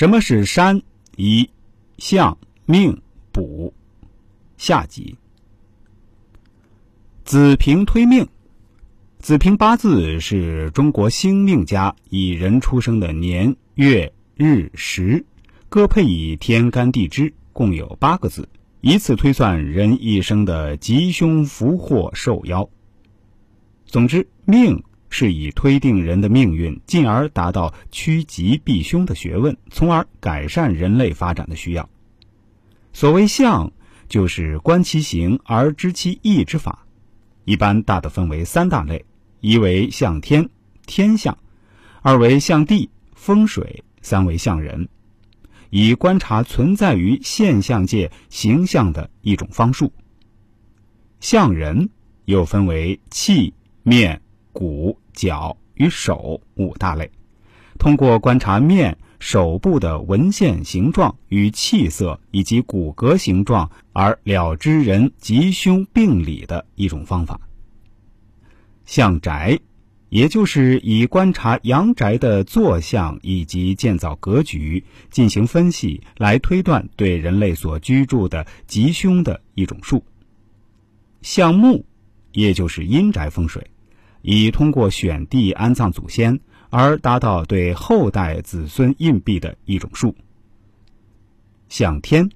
什么是山？一、相、命、卜。下集。子平推命。子平八字是中国星命家以人出生的年月日时，各配以天干地支，共有八个字，以此推算人一生的吉凶福祸寿夭。总之，命是以推定人的命运，进而达到趋吉避凶的学问，从而改善人类发展的需要。所谓相，就是观其形而知其意之法。一般大的分为三大类：一为象天，天象；二为象地，风水；三为象人，以观察存在于现象界形象的一种方术。象人又分为气、面、骨、脚与手五大类，通过观察面。手部的纹线形状与气色以及骨骼形状，而了知人吉凶病理的一种方法。相宅，也就是以观察阳宅的坐向以及建造格局进行分析，来推断对人类所居住的吉凶的一种术。相木，也就是阴宅风水，以通过选地安葬祖先。而达到对后代子孙印币的一种术。向天，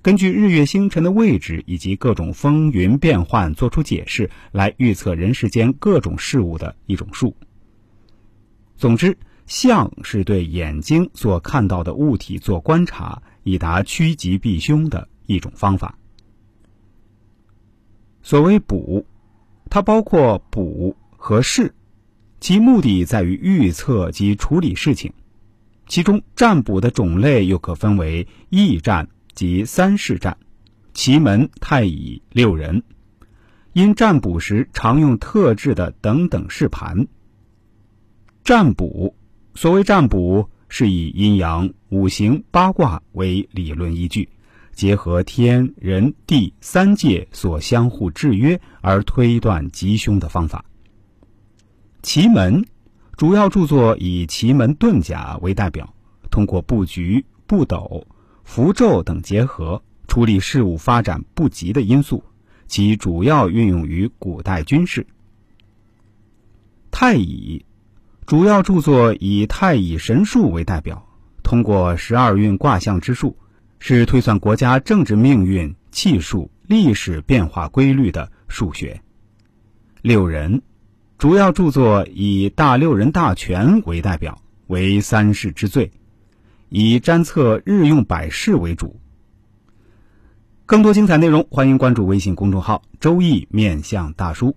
根据日月星辰的位置以及各种风云变幻做出解释，来预测人世间各种事物的一种术。总之，相是对眼睛所看到的物体做观察，以达趋吉避凶的一种方法。所谓卜，它包括卜和筮。其目的在于预测及处理事情，其中占卜的种类又可分为驿占及三世占，奇门、太乙、六人。因占卜时常用特制的等等式盘。占卜，所谓占卜，是以阴阳、五行、八卦为理论依据，结合天人地三界所相互制约而推断吉凶的方法。奇门主要著作以奇门遁甲为代表，通过布局、布斗、符咒等结合处理事物发展不吉的因素，其主要运用于古代军事。太乙主要著作以太乙神术为代表，通过十二运卦象之术，是推算国家政治命运、气数、历史变化规律的数学。六人。主要著作以《大六人大全》为代表，为三世之最，以占测日用百事为主。更多精彩内容，欢迎关注微信公众号“周易面相大叔”。